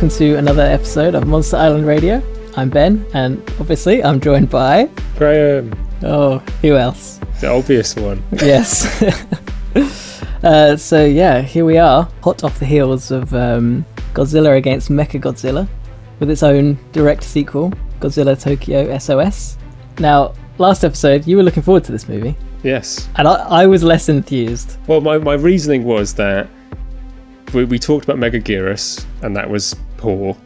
Welcome to another episode of Monster Island Radio. I'm Ben, and obviously I'm joined by. Graham, Oh, who else? the obvious one. Yes. uh, so, yeah, here we are, hot off the heels of um, Godzilla against Mecha Godzilla, with its own direct sequel, Godzilla Tokyo SOS. Now, last episode, you were looking forward to this movie, Yes. and I, I was less enthused. Well, my, my reasoning was that we, we talked about Megaguirus, and that was poor.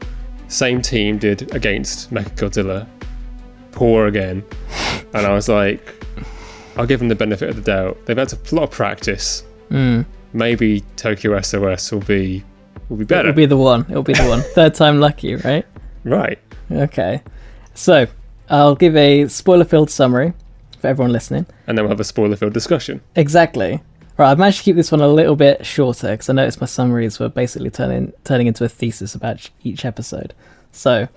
Same team did against Mechagodzilla. Poor again. And I was like, I'll give them the benefit of the doubt. They've had a lot of practice. Mm. Maybe Tokyo SOS will be will be better. It'll be the one. It'll be the one. Third time lucky, right? right. Okay. So, I'll give a spoiler filled summary for everyone listening. And then we'll have a spoiler filled discussion. Exactly. Right, I've managed to keep this one a little bit shorter because I noticed my summaries were basically turning turning into a thesis about each episode. So,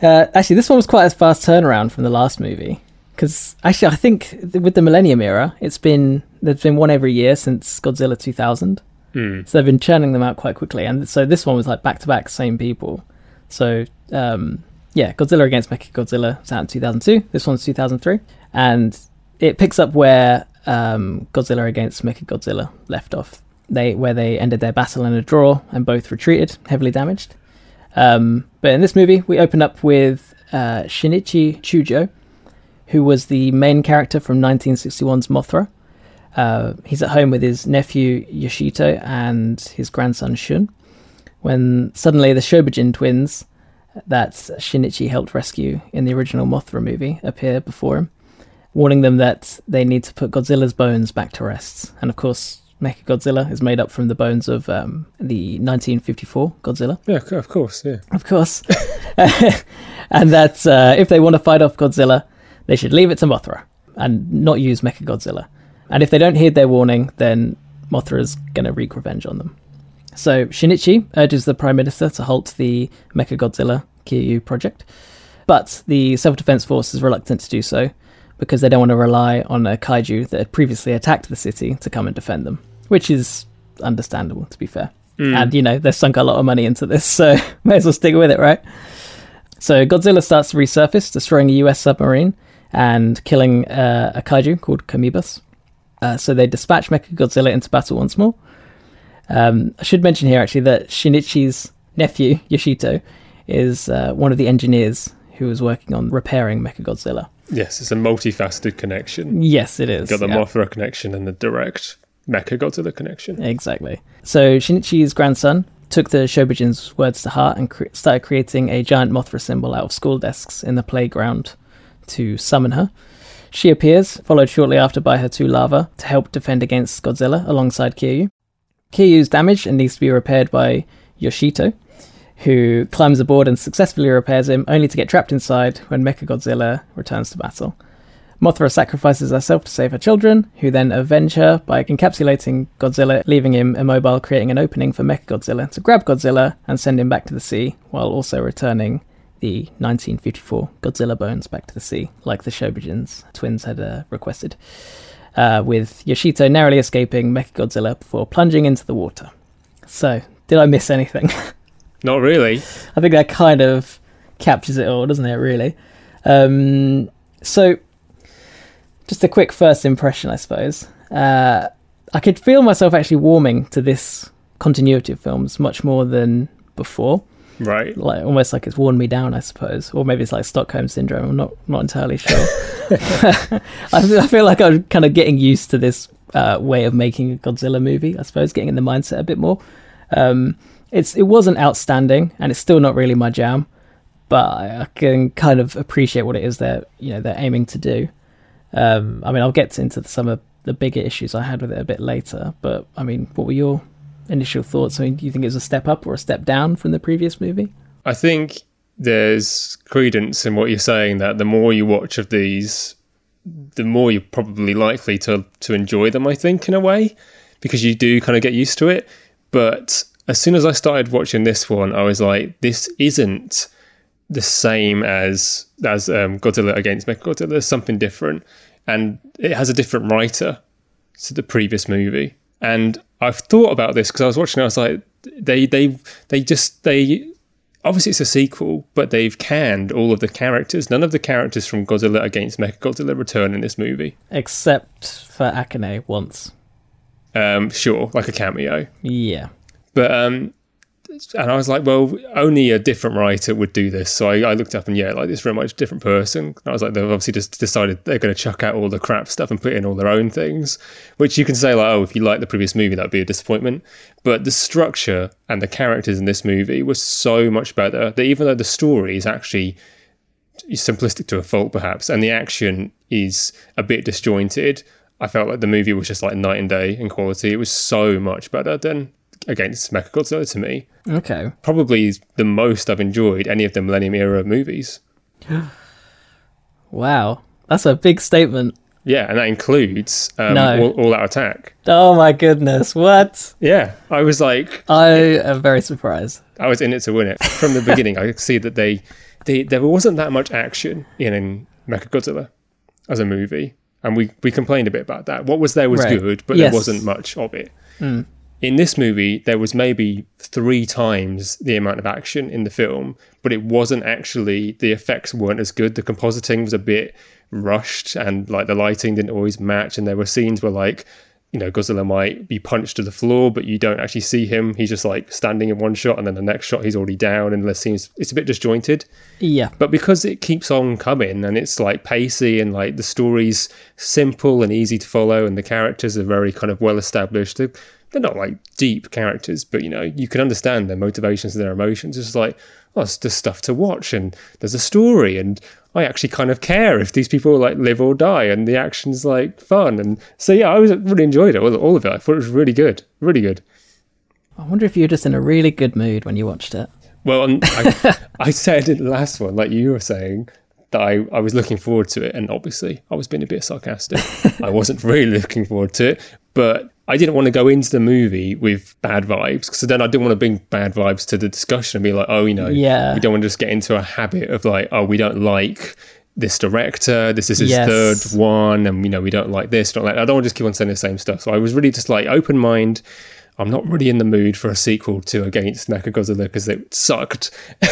uh, actually, this one was quite a fast turnaround from the last movie. Because actually, I think with the Millennium era, it's been there's been one every year since Godzilla 2000. Hmm. So they've been churning them out quite quickly, and so this one was like back to back, same people. So um, yeah, Godzilla against Mechagodzilla was out in 2002. This one's 2003, and it picks up where um, Godzilla against Mechagodzilla left off. They where they ended their battle in a draw and both retreated, heavily damaged. Um, but in this movie, we open up with uh, Shinichi Chujo, who was the main character from 1961's Mothra. Uh, he's at home with his nephew Yoshito and his grandson Shun. When suddenly the Shobijin twins, that Shinichi helped rescue in the original Mothra movie, appear before him, warning them that they need to put Godzilla's bones back to rest. And of course, Mechagodzilla is made up from the bones of um, the 1954 Godzilla Yeah, of course. Yeah. of course. and that uh, if they want to fight off Godzilla, they should leave it to Mothra and not use Mechagodzilla. And if they don't heed their warning, then Mothra is going to wreak revenge on them. So Shinichi urges the Prime Minister to halt the Mechagodzilla Kiryu project, but the Self Defense Force is reluctant to do so because they don't want to rely on a kaiju that had previously attacked the city to come and defend them, which is understandable, to be fair. And, you know, they've sunk a lot of money into this, so may as well stick with it, right? So Godzilla starts to resurface, destroying a US submarine and killing uh, a kaiju called Kamoebas. Uh, so they dispatch Mechagodzilla into battle once more. Um, I should mention here actually that Shinichi's nephew, Yoshito, is uh, one of the engineers who was working on repairing Mechagodzilla. Yes, it's a multifaceted connection. Yes, it is. Got the yeah. Mothra connection and the direct Mecha Mechagodzilla connection. Exactly. So Shinichi's grandson took the Shobijin's words to heart and cre- started creating a giant Mothra symbol out of school desks in the playground to summon her. She appears, followed shortly after by her two larvae, to help defend against Godzilla alongside Kiryu. Kiryu's damaged and needs to be repaired by Yoshito, who climbs aboard and successfully repairs him, only to get trapped inside when Mechagodzilla returns to battle. Mothra sacrifices herself to save her children, who then avenge her by encapsulating Godzilla, leaving him immobile, creating an opening for Mechagodzilla to grab Godzilla and send him back to the sea, while also returning the 1954 Godzilla bones back to the sea, like the Shobijin's twins had uh, requested, uh, with Yoshito narrowly escaping Mechagodzilla before plunging into the water. So, did I miss anything? Not really. I think that kind of captures it all, doesn't it? Really. Um, so, just a quick first impression, I suppose. Uh, I could feel myself actually warming to this continuity of films much more than before. Right. Like almost like it's worn me down, I suppose, or maybe it's like Stockholm syndrome. I'm not not entirely sure. I, I feel like I'm kind of getting used to this uh, way of making a Godzilla movie. I suppose getting in the mindset a bit more. Um, it's it wasn't outstanding, and it's still not really my jam, but I, can kind of appreciate what it is they're you know they're aiming to do. Um, I mean, I'll get into some of the bigger issues I had with it a bit later, but I mean, what were your initial thoughts? I mean, do you think it was a step up or a step down from the previous movie? I think there's credence in what you're saying that the more you watch of these, the more you're probably likely to to enjoy them. I think in a way, because you do kind of get used to it. But as soon as I started watching this one, I was like, this isn't the same as as um, Godzilla against Mechagodzilla. There's something different, and it has a different writer to the previous movie. And I've thought about this because I was watching. I was like, they they they just they obviously it's a sequel, but they've canned all of the characters. None of the characters from Godzilla against Mechagodzilla return in this movie. Except for Akane once. Um, sure, like a cameo. Yeah. But um, and I was like, well, only a different writer would do this. So I, I looked up and yeah, like this very much different person. And I was like, they've obviously just decided they're going to chuck out all the crap stuff and put in all their own things, which you can say like, oh, if you like the previous movie, that'd be a disappointment. But the structure and the characters in this movie was so much better that even though the story is actually simplistic to a fault, perhaps, and the action is a bit disjointed. I felt like the movie was just like night and day in quality. It was so much better than against Mechagodzilla to me. Okay. Probably the most I've enjoyed any of the Millennium Era movies. Wow. That's a big statement. Yeah, and that includes um, No. all, all Out Attack. Oh my goodness. What? Yeah, I was like, I am very surprised. I was in it to win it from the beginning. I could see that they, they, there wasn't that much action in, in Mechagodzilla as a movie, and we we complained a bit about that. What was there was Right. good, but Yes. there wasn't much of it. In this movie, there was maybe three times the amount of action in the film, but it wasn't actually the effects weren't as good. The compositing was a bit rushed, and like the lighting didn't always match. And there were scenes where like you know Godzilla might be punched to the floor, but you don't actually see him. He's just like standing in one shot, and then the next shot he's already down, and there seems it's a bit disjointed. Yeah. But because it keeps on coming and it's like pacey and like the story's simple and easy to follow and the characters are very kind of well established, they're not like deep characters, but you know, you can understand their motivations and their emotions. It's like, oh, it's just stuff to watch and there's a story and I actually kind of care if these people like live or die and the action's like fun. And so, yeah, I was really enjoyed it, all, all of it. I thought it was really good, really good. I wonder if you were just in a really good mood when you watched it. Well, um, I, I said in the last one, like you were saying, that I, I was looking forward to it. And obviously, I was being a bit sarcastic. I wasn't really looking forward to it. But I didn't want to go into the movie with bad vibes. because then I didn't want to bring bad vibes to the discussion and be like, oh, you know, Yeah. we don't want to just get into a habit of like, oh, we don't like this director. This is his Yes. third one. And, you know, we don't like this. Don't like I don't want to just keep on saying the same stuff. So I was really just like open mind. I'm not really in the mood for a sequel to Against Mechagodzilla because it sucked.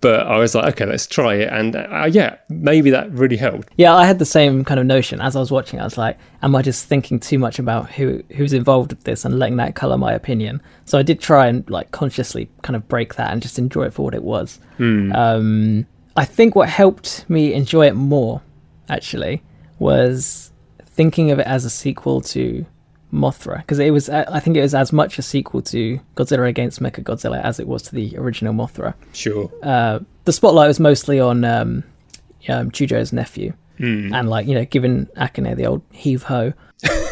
but I was like, okay, let's try it. And uh, yeah, maybe that really helped. Yeah, I had the same kind of notion as I was watching. I was like, "Am I just thinking too much about who who's involved with this and letting that color my opinion?" So I did try and like consciously kind of break that and just enjoy it for what it was. Um, I think what helped me enjoy it more, actually, was thinking of it as a sequel to Mothra because it was. I think it was as much a sequel to Godzilla against Mechagodzilla as it was to the original Mothra Sure. uh, the spotlight was mostly on um, um, Chujo's nephew, Hmm. and like you know, giving Akane the old heave ho.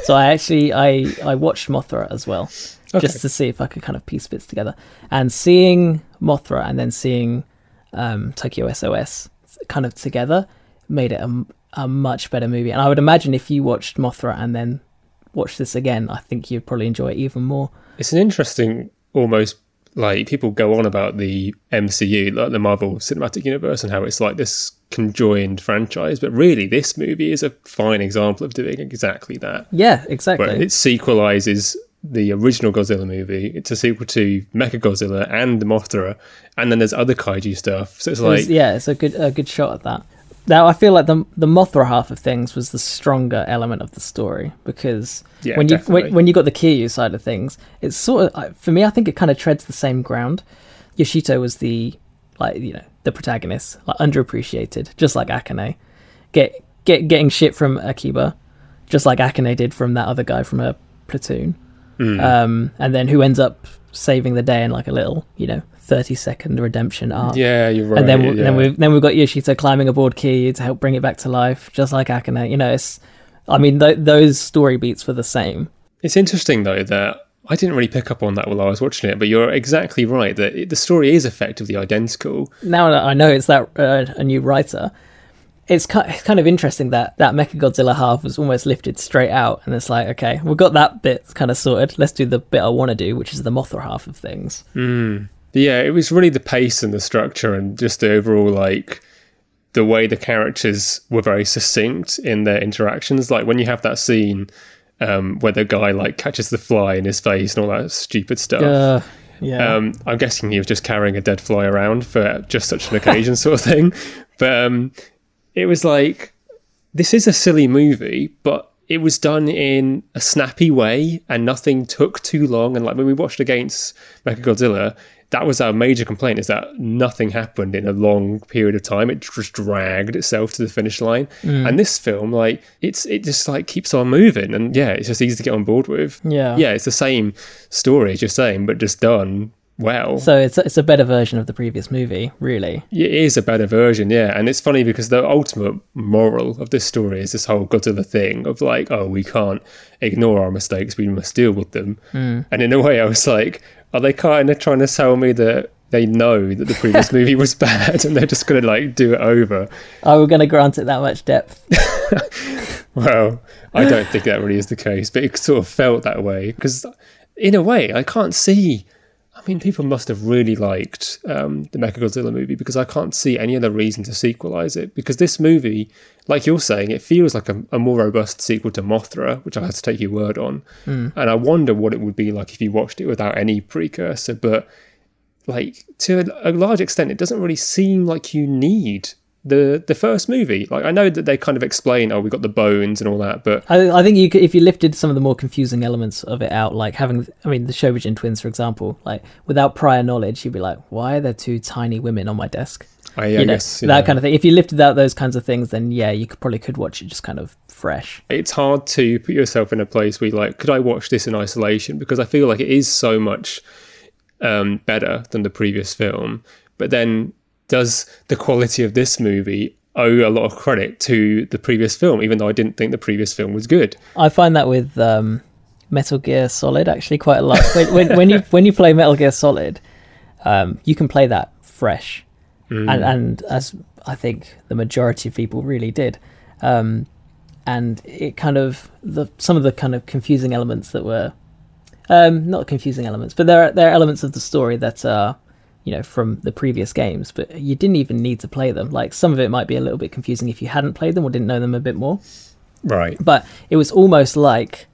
so I actually I I watched Mothra as well, Okay. just to see if I could kind of piece bits together. And seeing Mothra and then seeing um, Tokyo SOS kind of together made it a, a much better movie. And I would imagine if you watched Mothra and then watched this again, I think you'd probably enjoy it even more. It's an interesting, almost like people go on about the MCU, like the Marvel Cinematic Universe, and how it's like this conjoined franchise. But really, this movie is a fine example of doing exactly that. Yeah, exactly. Where it sequelizes the original Godzilla movie. It's a sequel to Mechagodzilla and the Mothra, and then there's other kaiju stuff. So it's It was- like, yeah, it's a good a good shot at that. Now I feel like the the Mothra half of things was the stronger element of the story because Yeah, when you when, when you got the Kiryu side of things, it's sort of for me. I think it kind of treads the same ground. Yoshito was the like you know the protagonist, like underappreciated, just like Akane, get get getting shit from Akiba, just like Akane did from that other guy from a platoon, mm, um, and then who ends up saving the day in like a little you know thirty second redemption arc yeah, you're right. and then we yeah. then we've then we've got Yoshito climbing aboard Kiryu to help bring it back to life, just like Akane. You know, it's I mean th- those story beats were the same. It's interesting though that I didn't really pick up on that while I was watching it, but you're exactly right that it, the story is effectively identical. Now that I know it's that uh, a new writer, it's kind of interesting that that Mechagodzilla half was almost lifted straight out, and it's like okay, we've got that bit kind of sorted. Let's do the bit I want to do, which is the Mothra half of things. But yeah, it was really the pace and the structure and just the overall like the way the characters were very succinct in their interactions. Like when you have that scene um, where the guy like catches the fly in his face and all that stupid stuff. Uh, yeah. Um, I'm guessing he was just carrying a dead fly around for just such an occasion, sort of thing. But um, it was like, this is a silly movie, but it was done in a snappy way and nothing took too long. And like when we watched against Mechagodzilla, that was our major complaint is that nothing happened in a long period of time. It just dragged itself to the finish line. Mm. And this film, like, it's it just like keeps on moving. And yeah, it's just easy to get on board with. Yeah. Yeah, it's the same story as you're saying, but just done well. so it's it's a better version of the previous movie, really. It is a better version, yeah. And it's funny because the ultimate moral of this story is this whole Godzilla thing of like, oh, we can't ignore our mistakes, we must deal with them. Mm. And in a way, I was like, are they kind of trying to sell me that they know that the previous movie was bad and they're just going to like do it over? Are we going to grant it that much depth? Well, I don't think that really is the case, but it sort of felt that way because, in a way, I can't see. I mean, people must have really liked um, the Mechagodzilla movie because I can't see any other reason to sequelize it. Because this movie, like you're saying, it feels like a, a more robust sequel to Mothra, which I have to take your word on. Hmm. And I wonder what it would be like if you watched it without any precursor. But like to a, large extent, it doesn't really seem like you need the the first movie. Like I know that they kind of explain, oh, we got the bones and all that, but I, I think you could, if you lifted some of the more confusing elements of it out, like having, I mean, the Shobijin twins, for example, like without prior knowledge, you'd be like, why are there two tiny women on my desk? I, you know, guess you that know, kind of thing. If you lifted out those kinds of things, then yeah, you could probably could watch it just kind of fresh. it's hard to put yourself in a place where you're like, could I watch this in isolation? Because I feel like it is so much um, better than the previous film. But then, does the quality of this movie owe a lot of credit to the previous film, even though I didn't think the previous film was good? I find that with um, Metal Gear Solid actually quite a lot. when, when, when you when you play Metal Gear Solid, um, you can play that fresh, and and as I think the majority of people really did, um, and it kind of the some of the kind of confusing elements that were, um, not confusing elements, but there are there are elements of the story that are. You know, from the previous games, but you didn't even need to play them. Like some of it might be a little bit confusing if you hadn't played them or didn't know them a bit more Right. but it was almost like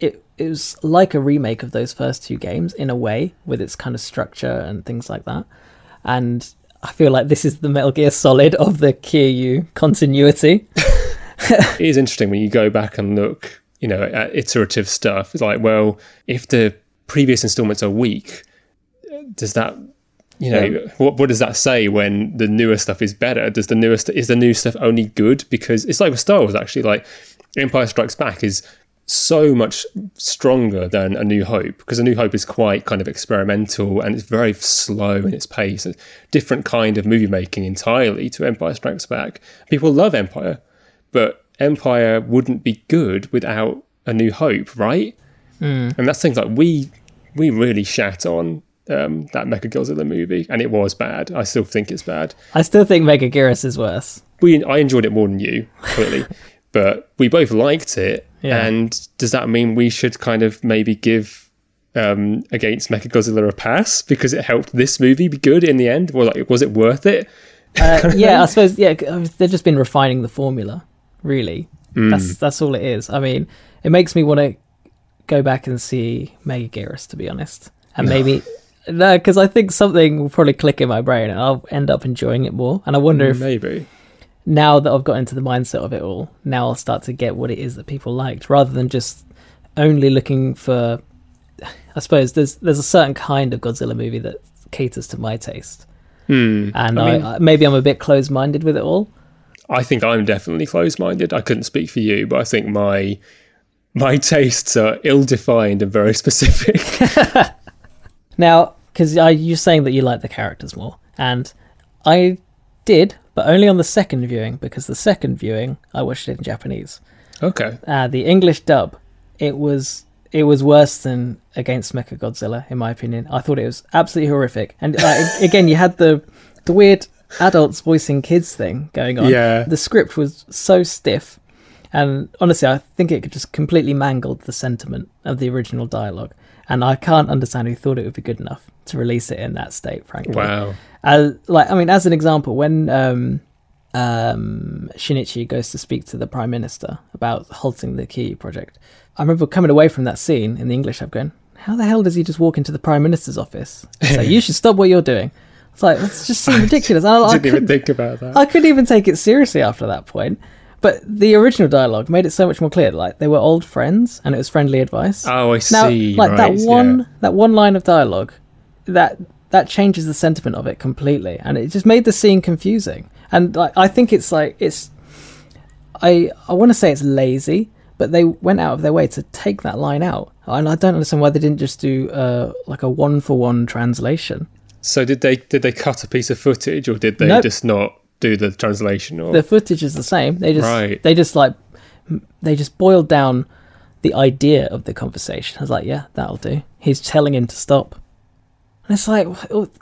it it was like a remake of those first two games in a way with its kind of structure and things like that and i feel like this is the metal gear solid of the kiryu continuity it is interesting when you go back and look, you know, at iterative stuff. It's like, well, if the previous installments are weak, does that, you know, Yeah. what what does that say when the newer stuff is better? Does the newest is the new stuff only good because it's like with Star Wars actually, like Empire Strikes Back is so much stronger than A New Hope because A New Hope is quite kind of experimental and it's very slow in its pace. A different kind of movie making entirely to Empire Strikes Back. People love Empire, but Empire wouldn't be good without A New Hope, right? And that's things like we we really shat on um, that Mechagodzilla movie, and it was bad. I still think it's bad. i still think Megaguirus is worse We I enjoyed it more than you, clearly, but we both liked it. Yeah. And does that mean we should kind of maybe give um, against Mechagodzilla a pass because it helped this movie be good in the end? Or like, was it worth it? uh, yeah i suppose yeah they've just been refining the formula really that's that's all it is i mean it makes me want to go back and see Megaguirus, to be honest and maybe no because i think something will probably click in my brain and i'll end up enjoying it more and i wonder if Maybe. Now that I've got into the mindset of it all, now I'll start to get what it is that people liked, rather than just only looking for. I suppose there's there's a certain kind of Godzilla movie that caters to my taste, Hmm. and I mean- I maybe I'm a bit closed minded with it all. I think I'm definitely closed-minded. I couldn't speak for you, but I think my my tastes are ill-defined and very specific. Now, because you're saying that you like the characters more, and I did, but only on the second viewing because the second viewing I watched it in Japanese. okay. uh, the English dub, it was it was worse than Against Mecha Godzilla in my opinion. I thought it was absolutely horrific. And uh, again, you had the the weird adults voicing kids thing going on. Yeah. The script was so stiff, and honestly, I think it just completely mangled the sentiment of the original dialogue. And I can't understand who thought it would be good enough to release it in that state. Frankly, Wow. As like I mean, as an example, when um, um, Shinichi goes to speak to the prime minister about halting the Key project. I remember coming away from that scene in the English app going, "How the hell does he just walk into the prime minister's office? So you should stop what you're doing." It's like that's just seemed ridiculous. I, I I didn't even couldn't, think about that. I couldn't even take it seriously after that point. But the original dialogue made it so much more clear. Like they were old friends, and it was friendly advice. oh, I now, see. like that one yeah. that one line of dialogue, that that changes the sentiment of it completely, and it just made the scene confusing. And like I think it's like it's, I I want to say it's lazy, but they went out of their way to take that line out, and I don't understand why they didn't just do uh like a one for one translation. So did they did they cut a piece of footage, or did they Nope. just not do the translation? Or The footage is the same. They just Right. they just like they just boiled down the idea of the conversation. I was like, yeah, that'll do. He's telling him to stop. And it's like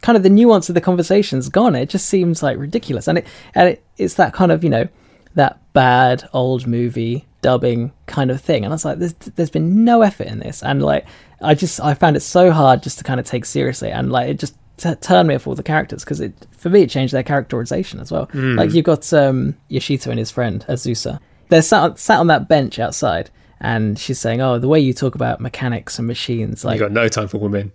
kind of the nuance of the conversation's gone. It just seems like ridiculous, and it and it, it's that kind of you know that bad old movie dubbing kind of thing. And I was like, there's there's been no effort in this, and like I just I found it so hard just to kind of take seriously, and like it just t- turned me off all the characters because it for me it changed their characterization as well. Like you've got um, Yoshito and his friend Azusa. They're sat sat on that bench outside. And she's saying, "Oh, the way you talk about mechanics and machines, like you got no time for women.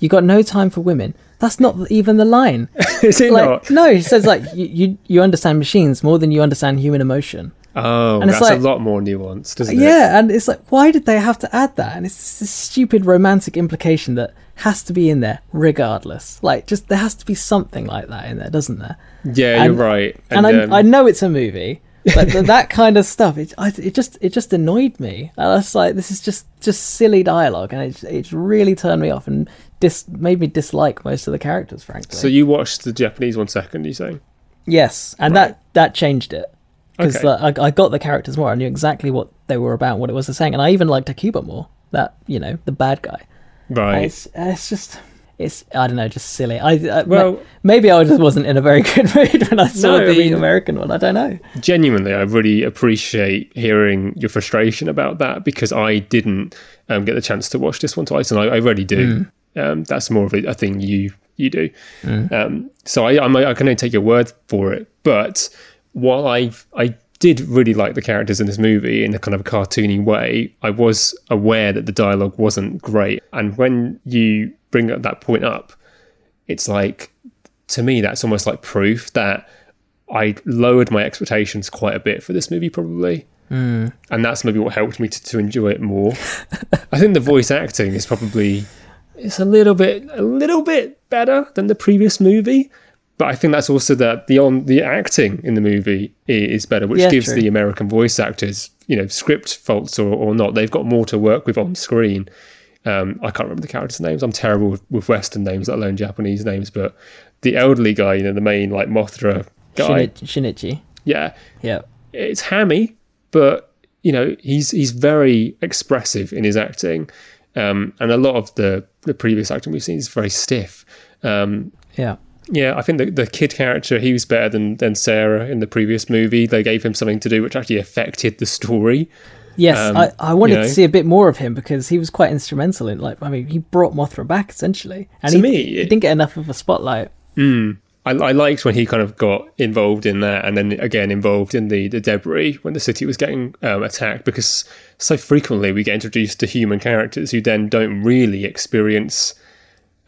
You got no time for women. That's not even the line. Is it Like, not? no, he says like you, you you understand machines more than you understand human emotion. Oh, And it's that's like- a lot more nuanced, isn't it? Yeah, and it's like, why did they have to add that? And it's this stupid romantic implication that has to be in there regardless. Like, just there has to be something like that in there, doesn't there? Yeah, you're right. And, I, um, I know it's a movie, but th- that kind of stuff, it, I, it just it just annoyed me. And I was like, this is just just silly dialogue, and it it really turned me off and dis made me dislike most of the characters, frankly. so you watched the Japanese one second, you saying? Yes, and Right. that that changed it because Okay. I, I got the characters more. I knew exactly what they were about, what it was they're saying, and I even liked Akiba more. That you know, the bad guy. Right. It's it's just it's I don't know, just silly. I, I Well- ma- maybe I just wasn't in a very good mood when I saw No, I the mean- American one. I don't know. Genuinely, I really appreciate hearing your frustration about that because I didn't um, get the chance to watch this one twice, and I, I really do. Um, that's more of a, a thing you you do. Um, so I, I'm, I can only take your word for it. But while I I did really like the characters in this movie in a kind of a cartoony way, I was aware that the dialogue wasn't great. And when you bring that point up, it's like to me that's almost like proof that I lowered my expectations quite a bit for this movie, probably. Mm. And that's maybe what helped me to, to enjoy it more. I think the voice acting is probably it's a little bit a little bit better than the previous movie. But I think that's also that the on the acting in the movie is better, which Yeah, gives true. the American voice actors, you know, script faults or, or not, they've got more to work with on screen. Um, I can't remember the characters' names. I'm terrible with, with Western names, let alone Japanese names. But the elderly guy, you know, the main like Mothra guy, Shinichi. Shinichi. yeah, Yeah. it's hammy, but you know he's he's very expressive in his acting, um, and a lot of the the previous acting we've seen is very stiff. Um, Yeah. Yeah, I think the, the kid character he was better than than Sarah in the previous movie. They gave him something to do which actually affected the story. Yes, Um, I, I wanted you know. to see a bit more of him because he was quite instrumental in like I mean he brought Mothra back essentially, and To he, me, he didn't get enough of a spotlight. I, I liked when he kind of got involved in that, and then again involved in the the debris when the city was getting um, attacked. Because so frequently we get introduced to human characters who then don't really experience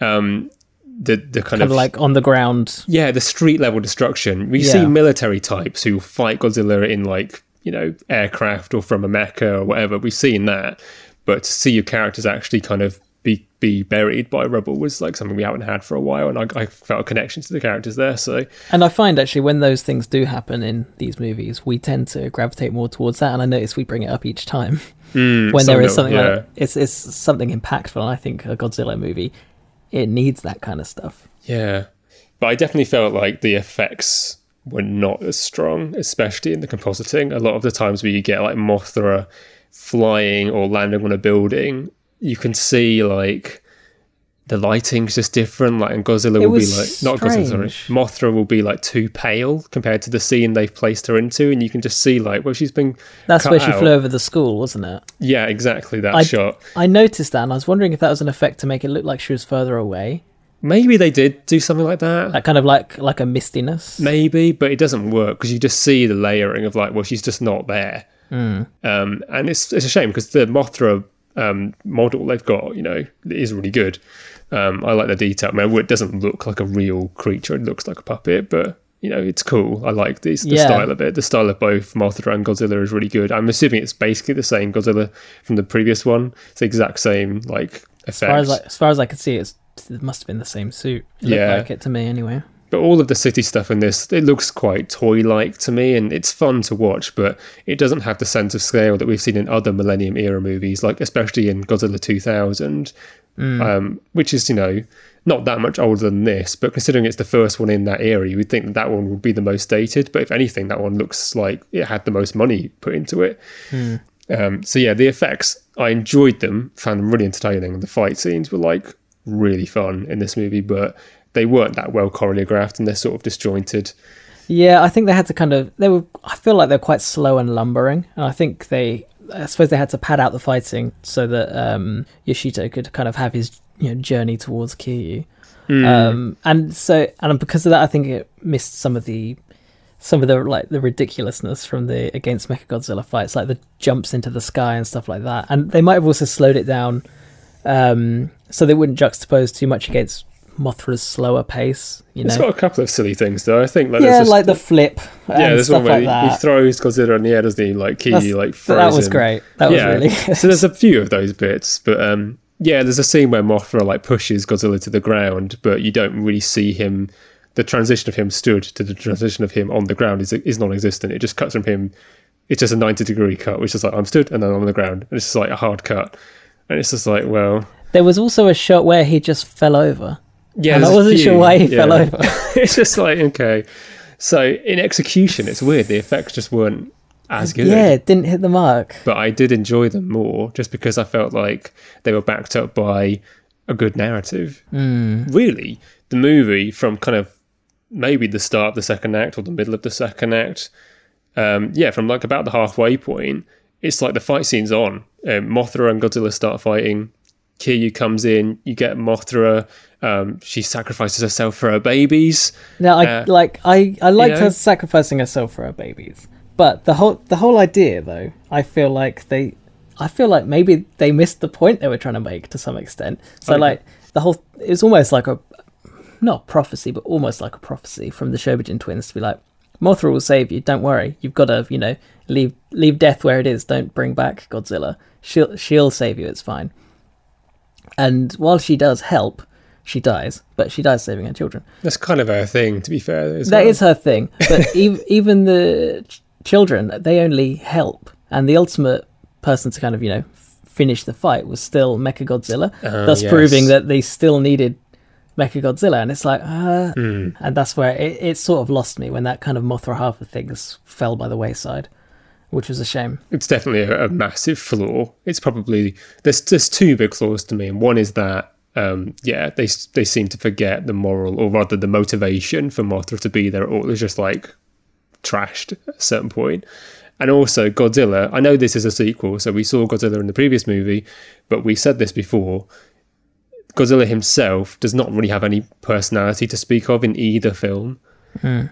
um, the the kind, Kind of like on the ground. yeah the street level destruction. We Yeah. see military types who fight Godzilla in like you know aircraft or from a mecha or whatever. We've seen that, but to see your characters actually kind of be be buried by rubble was like something we haven't had for a while, and I, I felt a connection to the characters there. So. And I find actually when those things do happen in these movies, we tend to gravitate more towards that. And I notice we bring it up each time mm, when there is something yeah. like it's it's something impactful. And I think a Godzilla movie it needs that kind of stuff. Yeah. But I definitely felt like the effects were not as strong, especially in the compositing. A lot of the times where you get like Mothra flying or landing on a building, you can see like the lighting's just different. Like, and Godzilla It will be like, not Godzilla, sorry. Mothra will be like too pale compared to the scene they've placed her into. And you can just see like, well, she's been. That's where she out. flew over the school, wasn't it? Yeah, exactly that I- shot. I noticed that, and I was wondering if that was an effect to make it look like she was further away. maybe they did do something like that. That kind of like like a mistiness. Maybe, but it doesn't work because you just see the layering of like, well, she's just not there. Um, and it's it's a shame because the Mothra um, model they've got, you know, is really good. Um, I like the detail. I mean, it doesn't look like a real creature; it looks like a puppet, but you know, it's cool. I like this the Yeah. style of it. The style of both Mothra and Godzilla is really good. I'm assuming it's basically the same Godzilla from the previous one. It's the exact same like effect. As far as I, as far as I could see, it's, it must have been the same suit. It looked Yeah. like it to me anyway. But all of the city stuff in this it looks quite toy-like to me and it's fun to watch but it doesn't have the sense of scale that we've seen in other millennium era movies like especially in godzilla 2000 um, which is you know not that much older than this but considering it's the first one in that era you would think that, that one would be the most dated but if anything that one looks like it had the most money put into it. Um, so yeah the effects i enjoyed them found them really entertaining the fight scenes were like really fun in this movie but they weren't that well choreographed and they're sort of disjointed Yeah, I think they had to kind of they were. I feel like they're quite slow and lumbering, and I think they. I suppose they had to pad out the fighting so that um, Yoshito could kind of have his you know journey towards Kiryu. Um, and so and because of that, I think it missed some of the some of the like the ridiculousness from the against Mechagodzilla fights, like the jumps into the sky and stuff like that. And they might have also slowed it down um, so they wouldn't juxtapose too much against Mothra's slower pace. You it's know, got a couple of silly things though i think like yeah, this- like the flip yeah and there's one where like he, he throws godzilla in the air doesn't he like That's- Kiryu like that was him. great. That was yeah really so there's a few of those bits but um yeah there's a scene where mothra like pushes godzilla to the ground but you don't really see him the transition of him stood to the transition of him on the ground is is non-existent it just cuts from him it's just a 90 degree cut which is like i'm stood and then i'm on the ground and it's just like a hard cut and it's just like well There was also a shot where he just fell over. Yeah and I wasn't sure why he yeah. fell over. it's just like okay so in execution it's weird the effects just weren't as good Yeah, it didn't hit the mark. but I did enjoy them more just because I felt like they were backed up by a good narrative. Mm. Really, the movie from kind of maybe the start of the second act or the middle of the second act, um, yeah, from like about the halfway point, it's like the fight scene's on. Um, Mothra and Godzilla start fighting. Kiryu comes in. You get Mothra. Um, she sacrifices herself for her babies. Now, I Uh, like I I liked know? her sacrificing herself for her babies, but the whole the whole idea though, I feel like they, I feel like maybe they missed the point they were trying to make to some extent. So Okay. like the whole, it was almost like a, not prophecy, but almost like a prophecy from the Shobijin twins to be like, Mothra will save you. Don't worry. You've got to you know leave leave death where it is. Don't bring back Godzilla. She'll she'll save you. It's fine. And while she does help, she dies, but she dies saving her children. That's kind of her thing, to be fair. That well. is her thing. But ev- even the ch- children, they only help. And the ultimate person to kind of, you know, finish the fight was still Mechagodzilla, Ah, thus yes. proving that they still needed Mechagodzilla. And it's like, uh, Hmm. and that's where it, it sort of lost me when that kind of Mothra Harper things fell by the wayside, which was a shame. it's definitely a, a massive flaw. It's probably there's there's two big flaws to me, and one is that um, yeah they they seem to forget the moral or rather the motivation for Mothra to be there at all. It's just like trashed at a certain point. And also Godzilla. I know this is a sequel, so we saw Godzilla in the previous movie, but we said this before. Godzilla himself does not really have any personality to speak of in either film.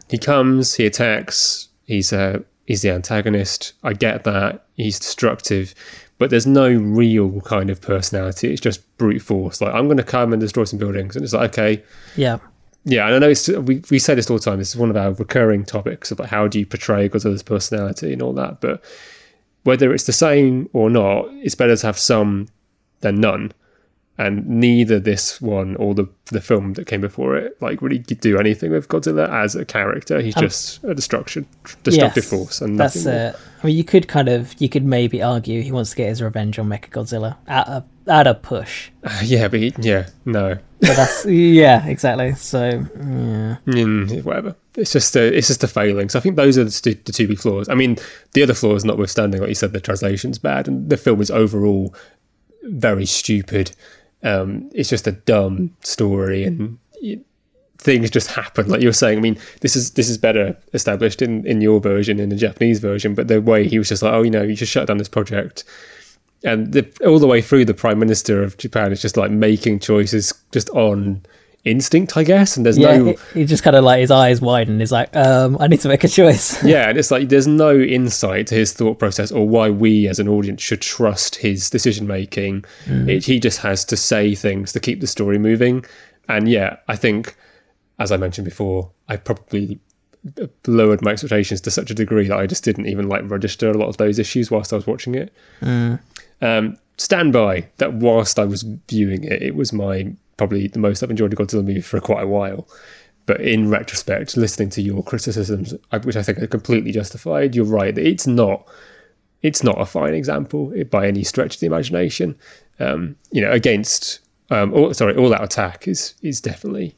He comes, he attacks, he's uh, he's the antagonist. I get that he's destructive, but there's no real kind of personality. It's just brute force. Like I'm going to come and destroy some buildings, and it's like okay, Yeah. yeah. And I know it's we we say this all the time. This is one of our recurring topics of like how do you portray Godzilla's personality and all that. But whether it's the same or not, it's better to have some than none. And neither this one or the the film that came before it like really do anything with Godzilla as a character. He's just a destruction, destructive Yes, force, and That's more. it. I mean, you could kind of, you could maybe argue he wants to get his revenge on Mechagodzilla at a, at a push. Yeah, but he, yeah, no, But that's, yeah, exactly. So, yeah. Mm, whatever. It's just a, it's just a failing. So I think those are the, stu- the two big flaws. I mean, the other flaws, notwithstanding, like you said, the translation's bad, and the film is overall very stupid. Um, it's just a dumb story, and it, things just happen. Like you were saying, I mean, this is this is better established in in your version, in the Japanese version. But the way he was just like, oh, you know, you just shut down this project. And the, all the way through, the prime minister of Japan is just like making choices just on instinct, I guess. And there's Yeah, no he, he just kind of like his eyes widen. He's like, um, I need to make a choice. yeah, and it's like there's no insight to his thought process or why we as an audience should trust his decision making. It, he just has to say things to keep the story moving. And yeah, I think, as I mentioned before, I probably lowered my expectations to such a degree that I just didn't even like register a lot of those issues whilst I was watching it. Um, stand by that whilst I was viewing it, it was my probably the most I've enjoyed a Godzilla movie for quite a while. But in retrospect, listening to your criticisms, which I think are completely justified, you're right. It's not, it's not a fine example by any stretch of the imagination. Um, you know, against, um, all, sorry, All Out Attack is is definitely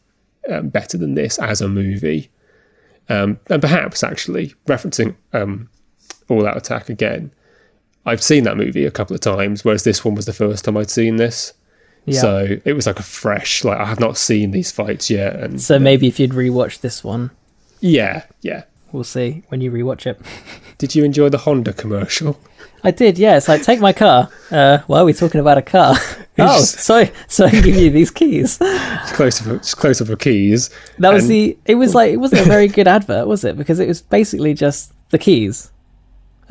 um, better than this as a movie. Um, and perhaps actually referencing um, All Out Attack again, I've seen that movie a couple of times, whereas this one was the first time I'd seen this. Yeah. So it was like a fresh, like I have not seen these fights yet, and So maybe if you'd rewatch this one, yeah, yeah. we'll see when you rewatch it. Did you enjoy the Honda commercial? I did, yeah. It's like take my car. Uh, why are we talking about a car? oh, so so I can give you these keys. It's close up, it's close up of keys. That was And- the. It was like it wasn't a very good advert, was it? Because it was basically just the keys,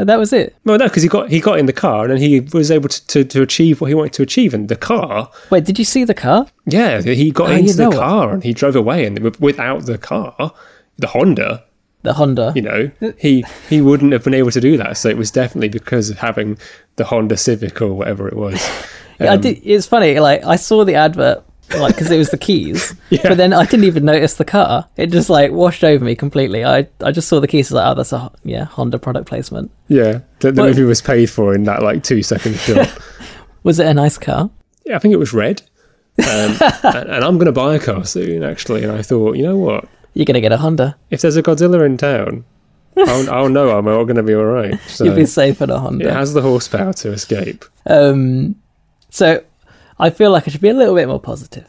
and that was it. No, no, because he got he got in the car and then he was able to, to, to achieve what he wanted to achieve in the car. Wait, did you see the car? Yeah, he got Oh, into the it. car and he drove away, and without the car, the Honda, The Honda. you know, he he wouldn't have been able to do that. So it was definitely because of having the Honda Civic or whatever it was. I Um, did. It's funny. Like I saw the advert, like because it was the keys, Yeah. but then I didn't even notice the car. It just like washed over me completely. I I just saw the keys. I was Like, oh, that's a yeah Honda product placement. Yeah, the, the Well- movie was paid for in that like two second shot. Was it a nice car? yeah, I think it was red. Um, and, and I'm going to buy a car soon, actually. And I thought, you know what? You're gonna get a Honda. If there's a Godzilla in town, I'll, I'll know I'm all going to be all right. So You'll be safe in a Honda. it has the horsepower to escape. Um, so I feel like I should be a little bit more positive.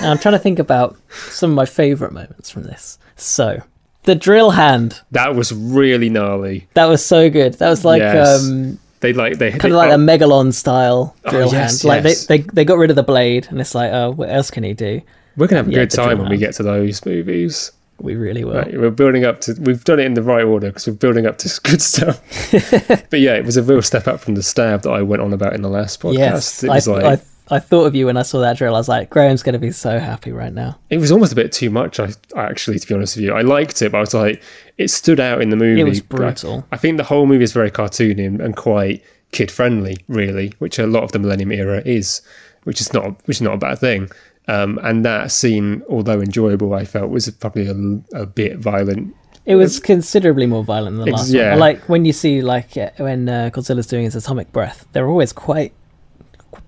and I'm trying to think about some of my favourite moments from this. So the drill hand, That was really gnarly. that was so good. That was like Yes. um, They like they kind they- of like oh, a megalon style Oh, drill yes, hand. Like yes. they, they they got rid of the blade, and it's like, oh, what else can he do? We're gonna have a yeah, good time when we get to those movies. We really will. Right, we're building up to. We've done it in the right order because we're building up to good stuff. but yeah, it was a real step up from the stab that I went on about in the last podcast. Yes, it I, was like I I thought of you when I saw that drill. I was like, Graham's going to be so happy right now. it was almost a bit too much. I, I actually, to be honest with you, I liked it, but I was like, it stood out in the movie. It was but I- brutal. I, think the whole movie is very cartoony and, and quite kid friendly, really, which a lot of the Millennium era is, which is not which is not a bad thing. Um, and that scene, although enjoyable, I felt was probably a, a bit violent. It was considerably more violent than the last yeah. one. Like when you see like when uh, Godzilla's doing his atomic breath, they're always quite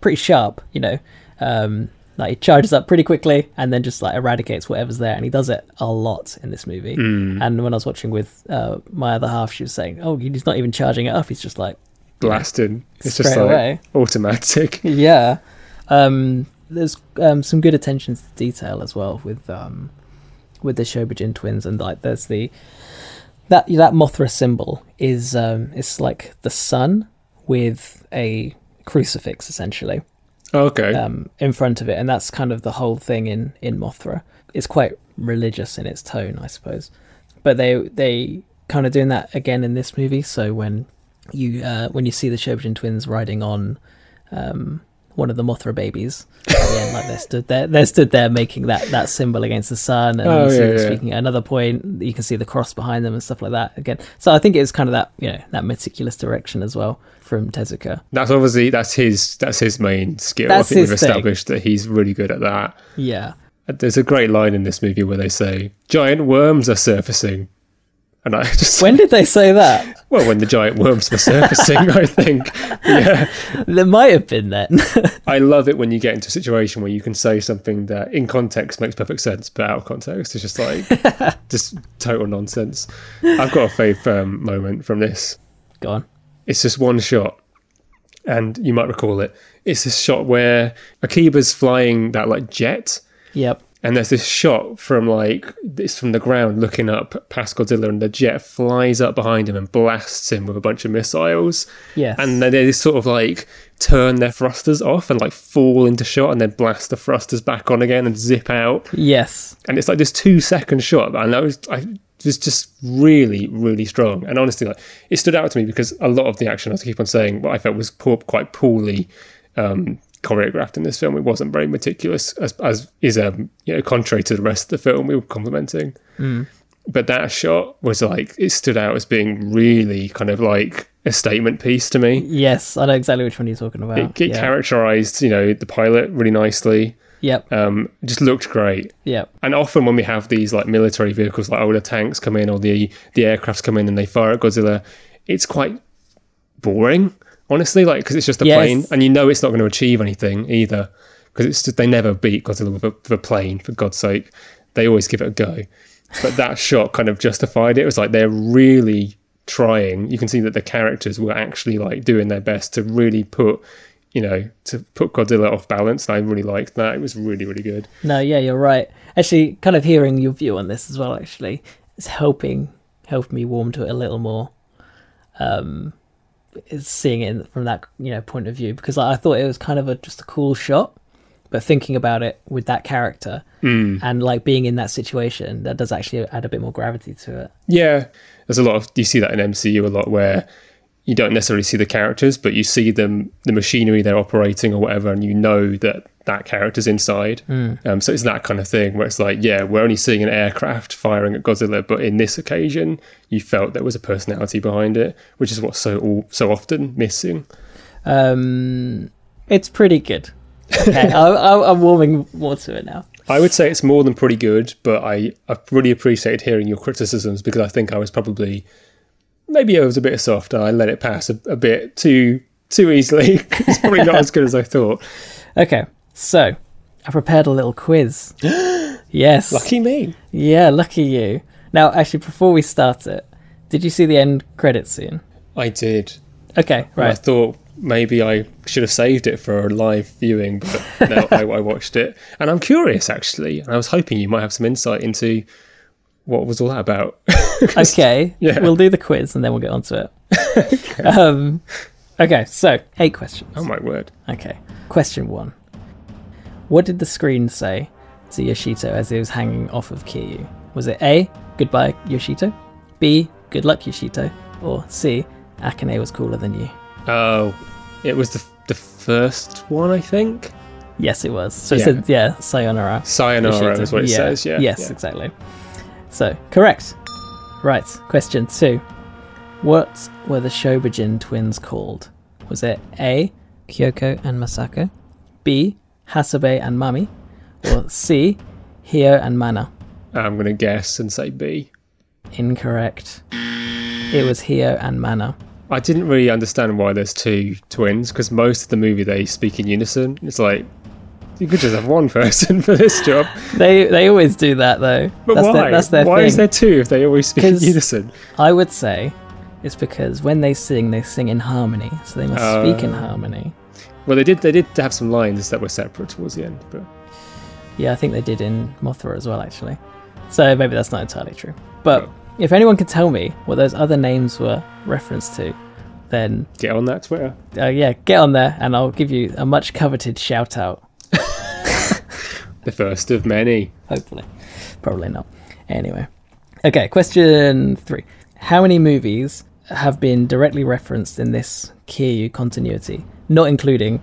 pretty sharp. You know, um, like he charges up pretty quickly and then just like eradicates whatever's there, and he does it a lot in this movie. Mm. And when I was watching with uh, my other half, she was saying, "Oh, he's not even charging it up; he's just like Blasted. It's just like away." automatic. Yeah. Um, there's um, some good attention to detail as well with um, with the Shobijin twins, and like there's the that that Mothra symbol is um, it's like the sun with a crucifix essentially Okay. um, in front of it, and that's kind of the whole thing in in Mothra. It's quite religious in its tone, I suppose, but they they kind of doing that again in this movie. So when you uh, when you see the Shobijin twins riding on um, one of the Mothra babies, end, like they're stood there, they're stood there making that that symbol against the sun, and Oh, yeah, yeah. speaking at another point. You can see the cross behind them and stuff like that again. So I think it's kind of that you know that meticulous direction as well from Tezuka. that's obviously that's his that's his main skill. That's I think we've his thing. established that he's really good at that. Yeah. There's a great line in this movie where they say giant worms are surfacing, and I just When did they say that? well when the giant worms were surfacing, I think. Yeah, There might have been then. I love it when you get into a situation where you can say something that in context makes perfect sense, but out of context it's just like just total nonsense. I've got a fave um, moment from this. Go on. It's just one shot, and you might recall it. It's this shot where Akiba's flying that like jet, Yep. And there's this shot from like it's from the ground looking up past Godzilla, and the jet flies up behind him and blasts him with a bunch of missiles. Yes. And then they sort of like turn their thrusters off and like fall into shot, and then blast the thrusters back on again and zip out. yes. And it's like this two second shot, and that was I was just really really strong. And honestly, like it stood out to me because a lot of the action, as I keep on saying, what I felt was poor, quite poorly um, choreographed in this film. It wasn't very meticulous, as, as is um, you know contrary to the rest of the film we were complimenting. But that shot was like it stood out as being really kind of like a statement piece to me. Yes. I know exactly which one you're talking about. It, it yeah. characterized, you know, the pilot really nicely. Yep. Um, just looked great. Yep. And often when we have these like military vehicles, like older tanks come in or the the aircrafts come in and they fire at Godzilla, it's quite boring, honestly. Like because it's just a Yes. plane, and you know it's not going to achieve anything either. Because it's just, they never beat Godzilla with a, with a plane. For God's sake, they always give it a go. But that shot kind of justified it. It was like they're really trying. You can see that the characters were actually like doing their best to really put. You know, to put Godzilla off balance, and I really liked that. It was really, really good. No, yeah, you're right. Actually, kind of hearing your view on this as well, actually, is helping helped me warm to it a little more. Um, seeing it from that you know point of view because I, I thought it was kind of a just a cool shot, but thinking about it with that character hmm. and like being in that situation, that does actually add a bit more gravity to it. Yeah, there's a lot of you see that in MCU a lot where you don't necessarily see the characters, but you see them, the machinery they're operating or whatever, and you know that that character's inside. Um, so it's that kind of thing where it's like, yeah, we're only seeing an aircraft firing at Godzilla, but in this occasion, you felt there was a personality behind it, which is what's so all, so often missing. Um, it's pretty good. Okay, I, I, I'm warming more to it now. I would say it's more than pretty good, but I, I really appreciated hearing your criticisms because I think I was probably maybe I was a bit soft I let it pass a, a bit too too easily. it's probably not as good as I thought. Okay, so I prepared a little quiz. yes. Lucky me. Yeah, lucky you. Now, actually, before we start it, did you see the end credit scene? I did. Okay, And I thought maybe I should have saved it for a live viewing, but no, I, I watched it. And I'm curious, actually. And I was hoping you might have some insight into what was all that about. Okay, Yeah. we'll do the quiz and then we'll get onto it. um, okay, so eight questions. oh, my word. Okay, question one. What did the screen say to Yoshito as he was hanging off of Kiryu? Was it A, goodbye Yoshito? B, good luck Yoshito? Or C, Akane was cooler than you? Oh, it was the, the first one, I think. Yes, it was. So it Yeah. said, yeah, sayonara. Sayonara Yoshito. is what it Yeah. says, yeah. Yes, yeah. exactly. So, correct. Right, question two. What were the Shobijin twins called? Was it A, Kyoko and Masako? B, Hasabe and Mami? Or C, Hio and Mana? I'm going to guess and say B. Incorrect. It was Hio and Mana. I didn't really understand why there's two twins because most of the movie they speak in unison. It's like you could just have one person for this job. They they always do that though. But that's why? Their, that's their why thing. is there two if they always speak in unison? I would say it's because when they sing, they sing in harmony, so they must speak in Oh. harmony. Well, they did. They did have some lines that were separate towards the end, but Yeah, I think they did in Mothra as well, actually. So maybe that's not entirely true. But Oh. if anyone could tell me what those other names were referenced to, then get on that Twitter. uh, yeah, get on there and I'll give you a much coveted shout out. The first of many. Hopefully. Probably not. Anyway. Okay, question three. How many movies have been directly referenced in this Kiryu continuity, not including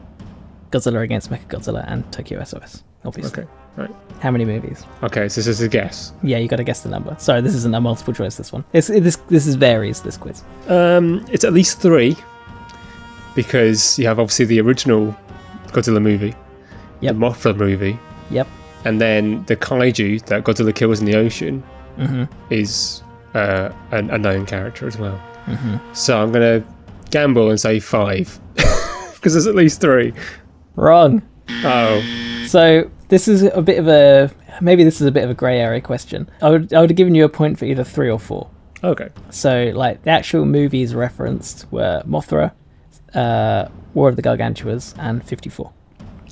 Godzilla against Mechagodzilla and Tokyo SOS, obviously? Okay, right. How many movies? Okay, so this is a guess. Yeah, you got to guess the number. Sorry, this isn't a multiple choice. This one. It's it, this. This is varies. This quiz. Um, it's at least three because you have obviously the original Godzilla movie, Yep. the Mothra movie, Yep. and then the kaiju that Godzilla kills in the ocean Mm-hmm. is uh, a, a known character as well. Mm-hmm. So I'm gonna gamble and say five because there's at least three. Wrong. Oh, So this is a bit of a maybe this is a bit of a grey area question. I would I would have given you a point for either three or four. okay. So like the actual movies referenced were Mothra, uh, War of the Gargantuas, and Fifty Four.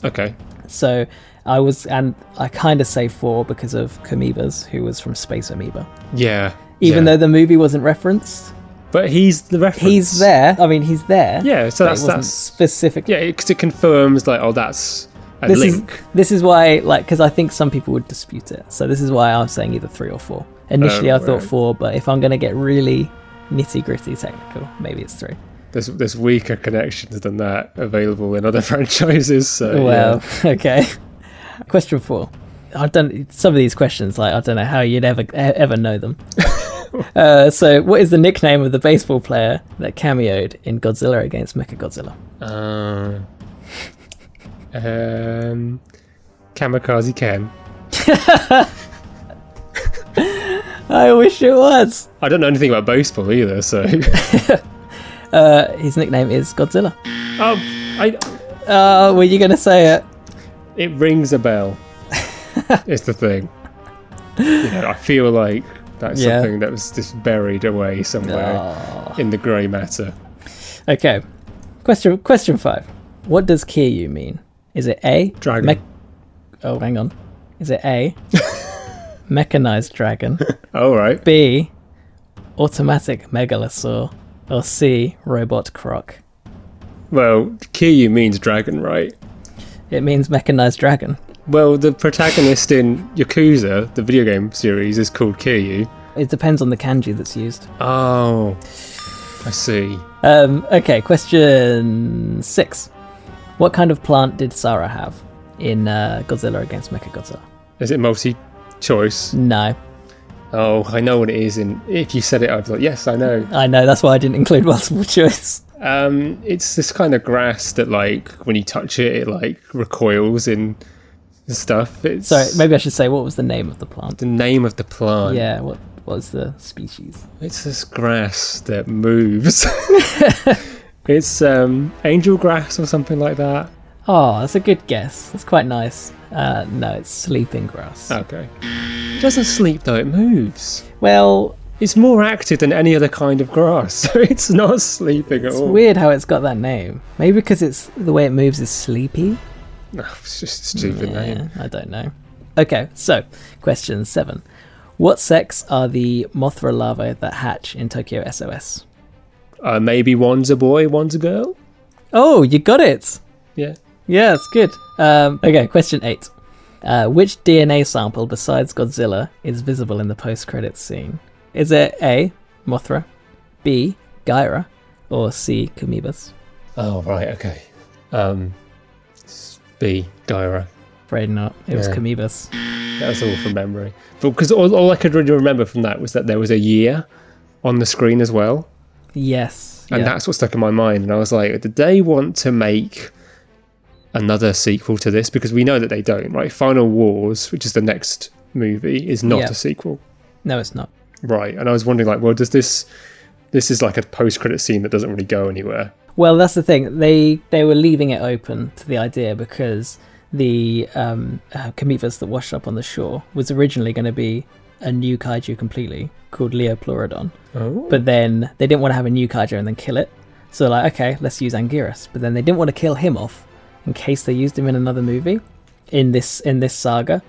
Okay. So I was, and I kind of say four because of Kamoebas, who was from Space Amoeba. Yeah. Even yeah. though the movie wasn't referenced, But he's the reference. he's there. I mean, he's there. Yeah, so that's it wasn't that's specific. yeah, because it confirms like oh that's a This link. is this is why, like, because I think some people would dispute it. So this is why I'm saying either three or four. Initially, Oh, I thought right. four, but if I'm going to get really nitty gritty technical, maybe it's three. There's there's weaker connections than that available in other franchises. So well, okay. Question four. I've done some of these questions. Like I don't know how you'd ever ever know them. uh, so, what is the nickname of the baseball player that cameoed in Godzilla against Mechagodzilla? yeah. Uh, um, Kamikaze Ken. I wish it was. I don't know anything about baseball either, so Uh, his nickname is Godzilla. oh, I Uh, were you gonna say it? it rings a bell. it's the thing. You know, I feel like that's Yeah. something that was just buried away somewhere Aw. in the grey matter. Okay. Question question five. What does Kiryu mean? Is it A? Dragon. Mech- oh, hang on. Is it A? mechanized dragon. All right. B. Automatic megalosaur. Or C. Robot croc. Well, Kiryu means dragon, right? It means mechanized dragon. Well, the protagonist in Yakuza, the video game series, is called Kiryu. It depends on the kanji that's used. Oh, I see. Um, okay, question six. What kind of plant did Sarah have in uh, Godzilla against Mechagodzilla? Is it multi-choice? No, Oh, I know what it is. And if you said it, I'd be like, yes, I know. I know. That's why I didn't include multiple choice. Um, it's this kind of grass that, like, when you touch it, it like recoils and stuff. It's Sorry, maybe I should say what was the name of the plant? the name of the plant. Yeah, what was the species? It's this grass that moves. it's um, angel grass or something like that. Oh, that's a good guess. That's quite nice. Uh, no, it's sleeping grass. Okay. It doesn't sleep though; it moves. Well, It's more active than any other kind of grass, so it's not sleeping at all. it's all. weird how it's got that name. Maybe because it's the way it moves is sleepy. No, it's just a stupid name. I don't know. Okay, so question seven. What sex are the Mothra larvae that hatch in Tokyo SOS? Uh, maybe one's a boy, one's a girl. Oh, you got it! Yeah. Yeah, that's good. Um, okay, question eight. Uh, which DNA sample besides Godzilla is visible in the post-credits scene? Is it A. Mothra, B. Gaira, or C. Kamoebas? Oh right, okay. Um, B. Gaira. Afraid not. It was Yeah. Kamoebas. That was all from memory. Because all, all I could really remember from that was that there was a year on the screen as well, Yes. and yeah. that's what stuck in my mind. And I was like, did they want to make another sequel to this? Because we know that they don't, right? Final Wars, which is the next movie, is not Yeah. a sequel, No, it's not. right? And I was wondering, like, well, does this? This is like a post-credit scene that doesn't really go anywhere. Well, that's the thing. They they were leaving it open to the idea because the um, uh, Kamoebas that washed up on the shore was originally going to be a new kaiju completely called Liopleurodon. Oh, But then they didn't want to have a new kaiju and then kill it. So like, okay, let's use Anguirus. But then they didn't want to kill him off in case they used him in another movie in this in this saga.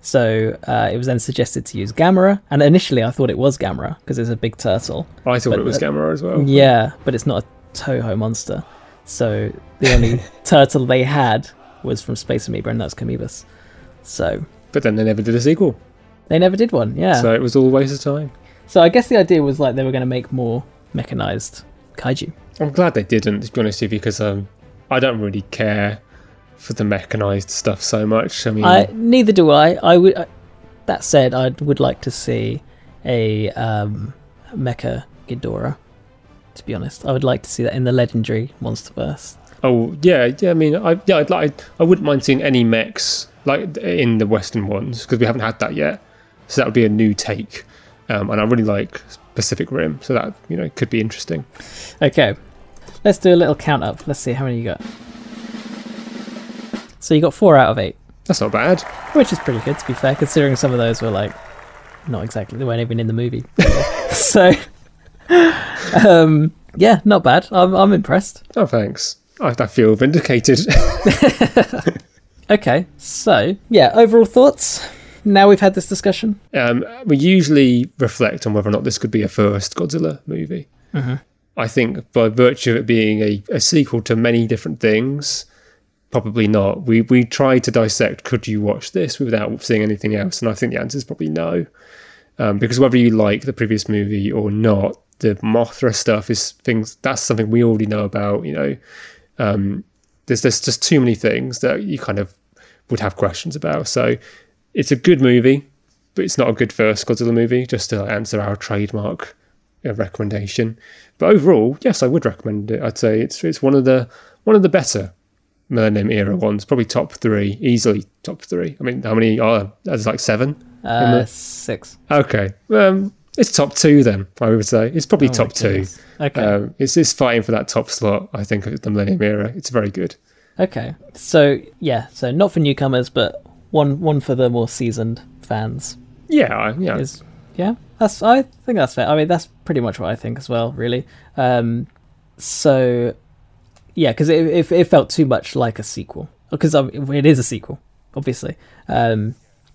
So uh, it was then suggested to use Gamera, and initially I thought it was Gamera because it's a big turtle. I thought but- it was Gamera as well. Yeah, but it's not a Toho monster. So the only turtle they had was from Space Amoeba, and that's Kamoebas. So But then they never did a sequel, they never did one. Yeah. so it was all a waste of time. So I guess the idea was like they were going to make more mechanized kaiju. I'm glad they didn't, to be honest with you, because um, I don't really care for the mechanized stuff so much. I mean, I neither do I. I would. Uh, that said, I would like to see a um, Mecha Ghidorah. To be honest, I would like to see that in the legendary MonsterVerse. oh yeah, yeah. I mean, I yeah, I'd like, I wouldn't mind seeing any mechs like in the Western ones because we haven't had that yet. So that would be a new take, um, and I really like Pacific Rim, so that you know could be interesting. Okay, let's do a little count up. Let's see how many you got. So you got four out of eight, That's not bad. which is pretty good to be fair, considering some of those were like not exactly they weren't even in the movie. so, um, yeah, not bad. I'm I'm impressed. Oh, thanks. I, I feel vindicated. Okay, so yeah, overall thoughts. Now we've had this discussion. Um, we usually reflect on whether or not this could be a first Godzilla movie. Mm-hmm. I think by virtue of it being a, a sequel to many different things, probably not. We we tried to dissect could you watch this without seeing anything else, and I think the answer is probably no. Um, because whether you like the previous movie or not, the Mothra stuff is things that's something we already know about. You know, um, there's there's just too many things that you kind of would have questions about. So it's a good movie, but it's not a good first Godzilla movie. Just to answer our trademark uh, recommendation. But overall, yes, I would recommend it. I'd say it's it's one of the one of the better Millennium era ones. Probably top three, easily top three. I mean, how many are there's like seven? Uh, the- six. Okay, um, it's top two then. I would say it's probably Oh top two. Okay. Um, it's it's fighting for that top slot. I think of the Millennium era. It's very good. Okay. So yeah, so not for newcomers, but one one for the more seasoned fans. Yeah, yeah. Is yeah, that's I think that's fair. I mean, that's pretty much what I think as well, really. Um, so yeah, because it, it it felt too much like a sequel because it is a sequel, obviously. Um,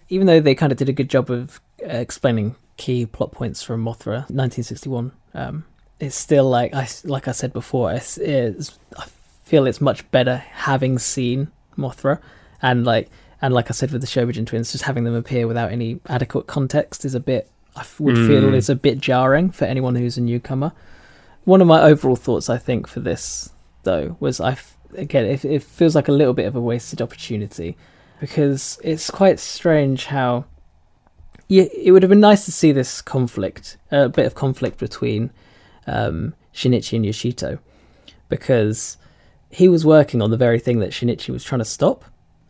even though they kind of did a good job of uh, explaining key plot points from Mothra 1961, um, it's still like I like I said before. It's, it's I feel it's much better having seen Mothra and like and like I said with the Shobijin twins, just having them appear without any adequate context is a bit. I would feel Mm. is a bit jarring for anyone who's a newcomer. One of my overall thoughts, I think, for this though was I f- again it, it feels like a little bit of a wasted opportunity because it's quite strange how. Yeah, it would have been nice to see this conflict, a bit of conflict between um, Shinichi and Yoshito, because he was working on the very thing that Shinichi was trying to stop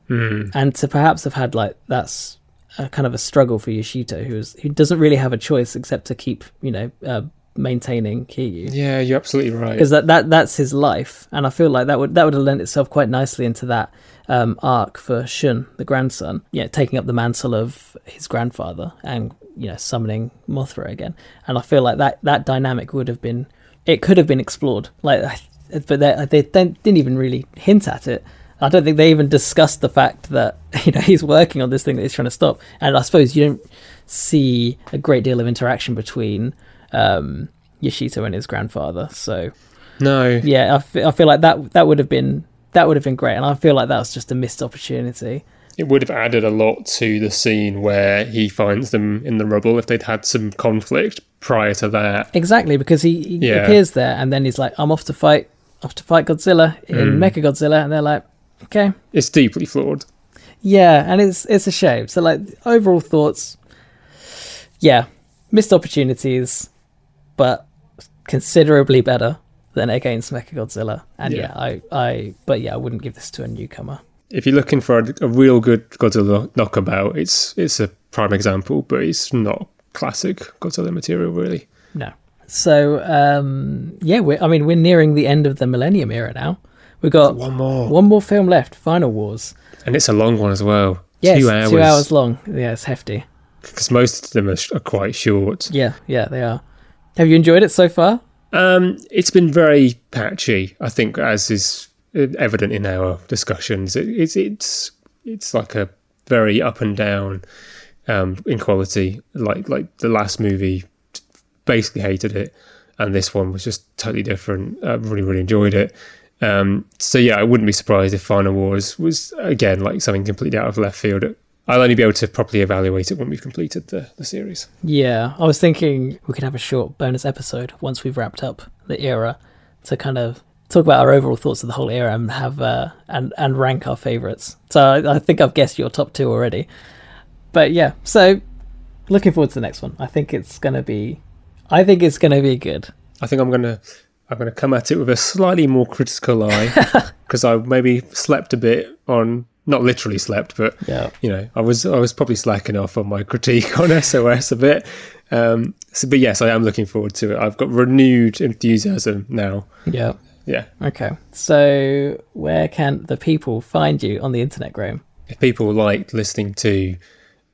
Hmm. and to perhaps have had like that's a kind of a struggle for Yoshito, who is who doesn't really have a choice except to keep you know uh, maintaining Kiryu Yeah, you're absolutely right. because that, that that's his life, and I feel like that would that would have lent itself quite nicely into that um, arc for Shun, the grandson, yeah, taking up the mantle of his grandfather and you know summoning Mothra again, and I feel like that that dynamic would have been it could have been explored, like, but they they didn't even really hint at it. I don't think they even discussed the fact that you know he's working on this thing that he's trying to stop, and I suppose you don't see a great deal of interaction between um, Yoshito and his grandfather. So no, yeah, I fe- I feel like that that would have been that would have been great, and I feel like that was just a missed opportunity. it would have added a lot to the scene where he finds them in the rubble if they'd had some conflict prior to that. Exactly, because he, he Yeah. appears there, and then he's like, "I'm off to fight, off to fight Godzilla in Mm. Mecha Godzilla," and they're like, "Okay, It's deeply flawed. yeah," and it's it's a shame. So like overall thoughts, yeah, missed opportunities, but considerably better than against Mecha Godzilla. And Yeah. yeah, I I but yeah, I wouldn't give this to a newcomer. If you're looking for a, a real good Godzilla knockabout, it's it's a prime example, but it's not classic Godzilla material really. No. So um, yeah, we're, I mean we're nearing the end of the Millennium era now. We've got One more, one more film left, Final Wars. and it's a long one as well. Yeah, two hours. two hours long. Yeah, it's hefty. Because most of them are, sh- are quite short. Yeah, yeah, they are. Have you enjoyed it so far? Um, it's been very patchy. I think, as is evident in our discussions, it, it's it's it's like a very up and down um, in quality. Like like the last movie, basically hated it, and this one was just totally different. I really really enjoyed it. Um, so yeah, I wouldn't be surprised if Final Wars was again like something completely out of left field. I'll only be able to properly evaluate it when we've completed the, the series. Yeah, I was thinking we could have a short bonus episode once we've wrapped up the era to kind of talk about our overall thoughts of the whole era and have uh, and and rank our favorites. So I, I think I've guessed your top two already. But yeah, so looking forward to the next one. I think it's gonna be, I think it's gonna be good. I think I'm gonna I'm gonna come at it with a slightly more critical eye because I maybe slept a bit on not literally slept, but Yeah. you know I was I was probably slacking off on my critique on SOS a bit. Um, so, but yes, I am looking forward to it. I've got renewed enthusiasm now. Yeah. Yeah, Okay. So where can the people find you on the internet, Graham? if people like listening to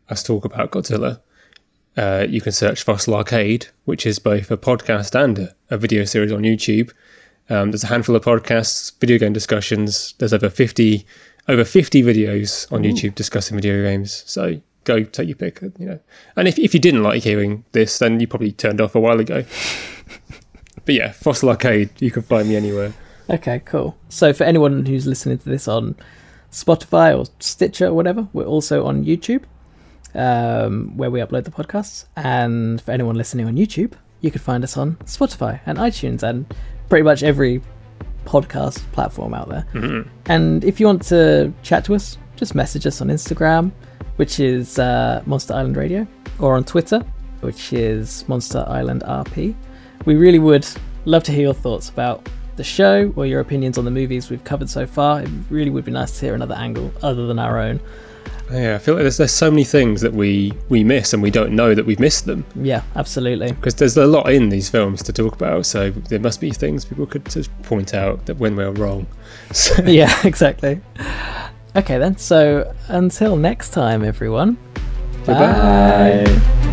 us talk about Godzilla, uh, you can search Fossil Arcade, which is both a podcast and a, a video series on YouTube. Um, there's a handful of podcasts, video game discussions. There's over 50 over 50 videos on YouTube discussing video games. So go take your pick, you know. And if, if you didn't like hearing this, then you probably turned off a while ago. but yeah, Fossil Arcade, you can find me anywhere. Okay, cool. So for anyone who's listening to this on Spotify or Stitcher or whatever, we're also on YouTube, um, where we upload the podcasts. And for anyone listening on YouTube, you can find us on Spotify and iTunes and pretty much every podcast platform out there. Mhm. And if you want to chat to us, just message us on Instagram, which is uh, Monster Island Radio, or on Twitter, which is Monster Island RP. We really would love to hear your thoughts about the show or your opinions on the movies we've covered so far. It really would be nice to hear another angle other than our own. Yeah, I feel like there's, there's so many things that we, we miss and we don't know that we've missed them. Yeah, absolutely. Because there's a lot in these films to talk about, so there must be things people could just point out that when we're wrong. So, yeah, exactly. Okay, then. So until next time, everyone. Bye.